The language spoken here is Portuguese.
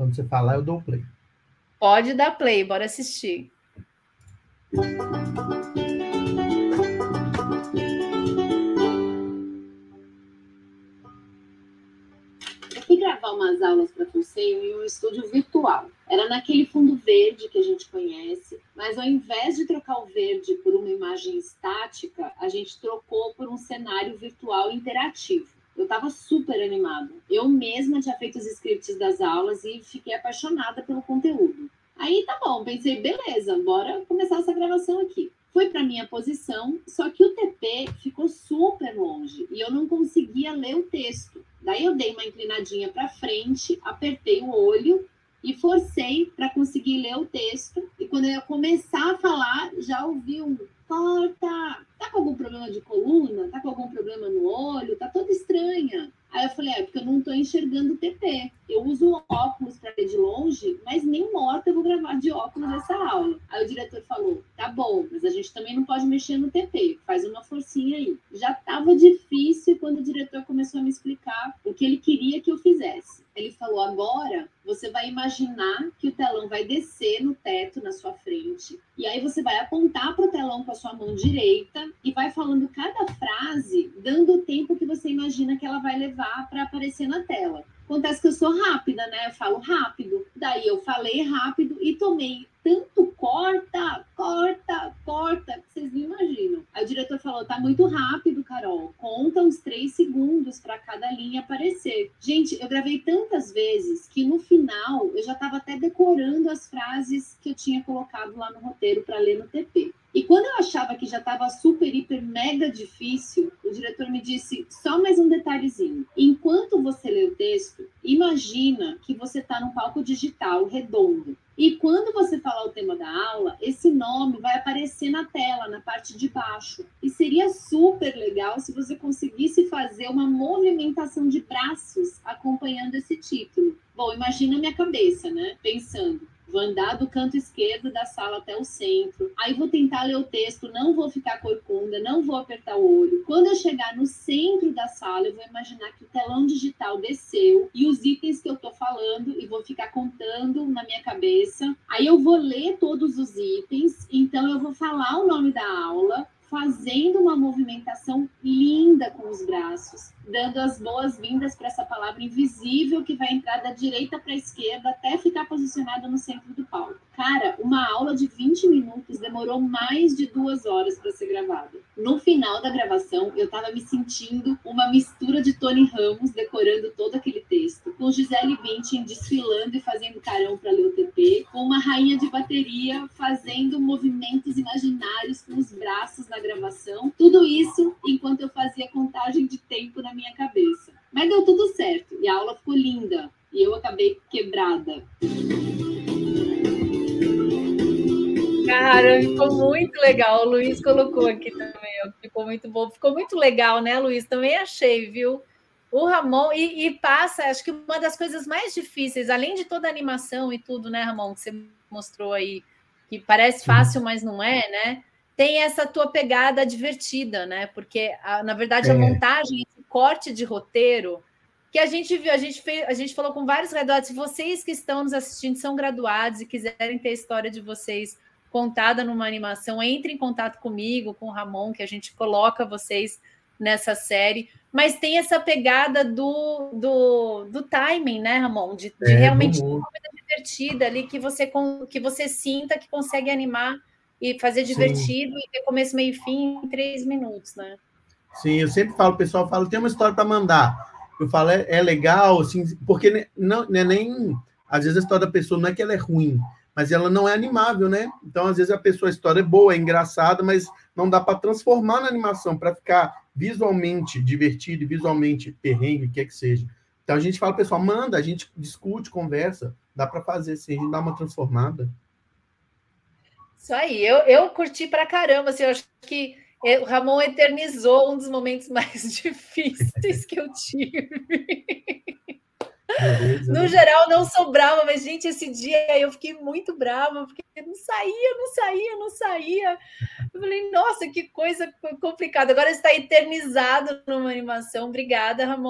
Quando você falar, eu dou o play. Pode dar play, bora assistir. fui gravar umas aulas para Conselho em um estúdio virtual. Era naquele fundo verde que a gente conhece, mas ao invés de trocar o verde por uma imagem estática, a gente trocou por um cenário virtual interativo. Eu estava super animada. Eu mesma tinha feito os scripts das aulas e fiquei apaixonada pelo conteúdo. Aí tá bom, pensei, beleza, bora começar essa gravação aqui. Fui para minha posição, só que o TP ficou super longe e eu não conseguia ler o texto. Daí eu dei uma inclinadinha para frente, apertei o olho e forcei para conseguir ler o texto. E quando eu ia começar a falar, já ouvi um corta. Tá com algum problema de coluna? Tá com algum problema no olho? Tá estranha. Aí eu falei, é porque eu não tô enxergando o TP. Eu uso óculos para ver de longe, mas nem morta eu vou gravar de óculos essa aula. Aí o diretor falou, tá bom, mas a gente também não pode mexer no TP, faz uma forcinha aí. Já tava difícil quando o diretor começou a me explicar o que ele queria que eu fizesse. Ele falou, agora você vai imaginar que o telão vai descer no teto na sua frente, e aí você vai apontar para o telão com a sua mão direita e vai falando cada frase, dando o tempo que você imagina que ela vai levar para aparecer na tela. Acontece que eu sou rápida, né? Eu falo rápido. Daí eu falei rápido e tomei tanto corta, corta, corta, que vocês não imaginam. Aí o diretor falou: tá muito rápido, Carol. Conta uns três segundos para cada linha aparecer. Gente, eu gravei tantas vezes que no final eu já estava até decorando as frases que eu tinha colocado lá no roteiro para ler no TP. E quando eu achava que já estava super, hiper, mega difícil, o diretor me disse só mais um detalhezinho. Enquanto você lê o texto, imagina que você está num palco digital redondo. E quando você falar o tema da aula, esse nome vai aparecer na tela, na parte de baixo. E seria super legal se você conseguisse fazer uma movimentação de braços acompanhando esse título. Bom, imagina a minha cabeça, né? Pensando vou andar do canto esquerdo da sala até o centro, aí vou tentar ler o texto, não vou ficar corcunda, não vou apertar o olho. Quando eu chegar no centro da sala, eu vou imaginar que o telão digital desceu e os itens que eu tô falando e vou ficar contando na minha cabeça. Aí eu vou ler todos os itens, então eu vou falar o nome da aula, fazendo uma movimentação linda com os braços, dando as boas-vindas para essa palavra invisível que vai entrar da direita para a esquerda até ficar posicionada no centro do palco. Cara, uma aula de 20 minutos demorou mais de duas horas para ser gravada. No final da gravação, eu estava me sentindo uma mistura de Tony Ramos decorando todo aquele texto, com Gisele Bündchen desfilando e fazendo carão para ler o TP, com uma rainha de bateria fazendo movimentos imaginários com os braços na gravação. Tudo isso enquanto eu fazia contagem de tempo na minha cabeça. Mas deu tudo certo e a aula ficou linda e eu acabei quebrada. Cara, ficou muito legal. O Luiz colocou aqui também, ficou muito bom. Ficou muito legal, né, Luiz? Também achei, viu? O Ramon, e, e, passa, acho que uma das coisas mais difíceis, além de toda a animação e tudo, né, Ramon, que você mostrou aí, que parece fácil, mas não é, né? Tem essa tua pegada divertida, né? Porque, a, na verdade, a é. montagem, esse corte de roteiro, que a gente viu, a gente fez, a gente falou com vários graduados, se vocês que estão nos assistindo são graduados e quiserem ter a história de vocês contada numa animação, entre em contato comigo, com o Ramon, que a gente coloca vocês nessa série. Mas tem essa pegada do, do, do timing, né, Ramon? De, de é, realmente uma coisa divertida ali que você, que você sinta que consegue animar e fazer divertido Sim. e ter começo, meio e fim em três minutos, né? Sim, eu sempre falo, o pessoal fala, tem uma história para mandar. Eu falo, é, é legal, assim, porque não, não é nem. Às vezes a história da pessoa não é que ela é ruim, mas ela não é animável, né? Então, às vezes, a pessoa, a história é boa, é engraçada, mas não dá para transformar na animação, para ficar visualmente divertido, visualmente perrengue, o que é que seja. Então, a gente fala, pessoal, manda, a gente discute, conversa, dá para fazer, sim, a gente dá uma transformada. Isso aí, eu, eu curti para caramba, assim, eu acho que o Ramon eternizou um dos momentos mais difíceis que eu tive. No geral, não sou brava, mas, gente, esse dia eu fiquei muito brava, porque não saía, não saía, não saía. Eu falei, nossa, que coisa complicada. Agora está eternizado numa animação. Obrigada, Ramon.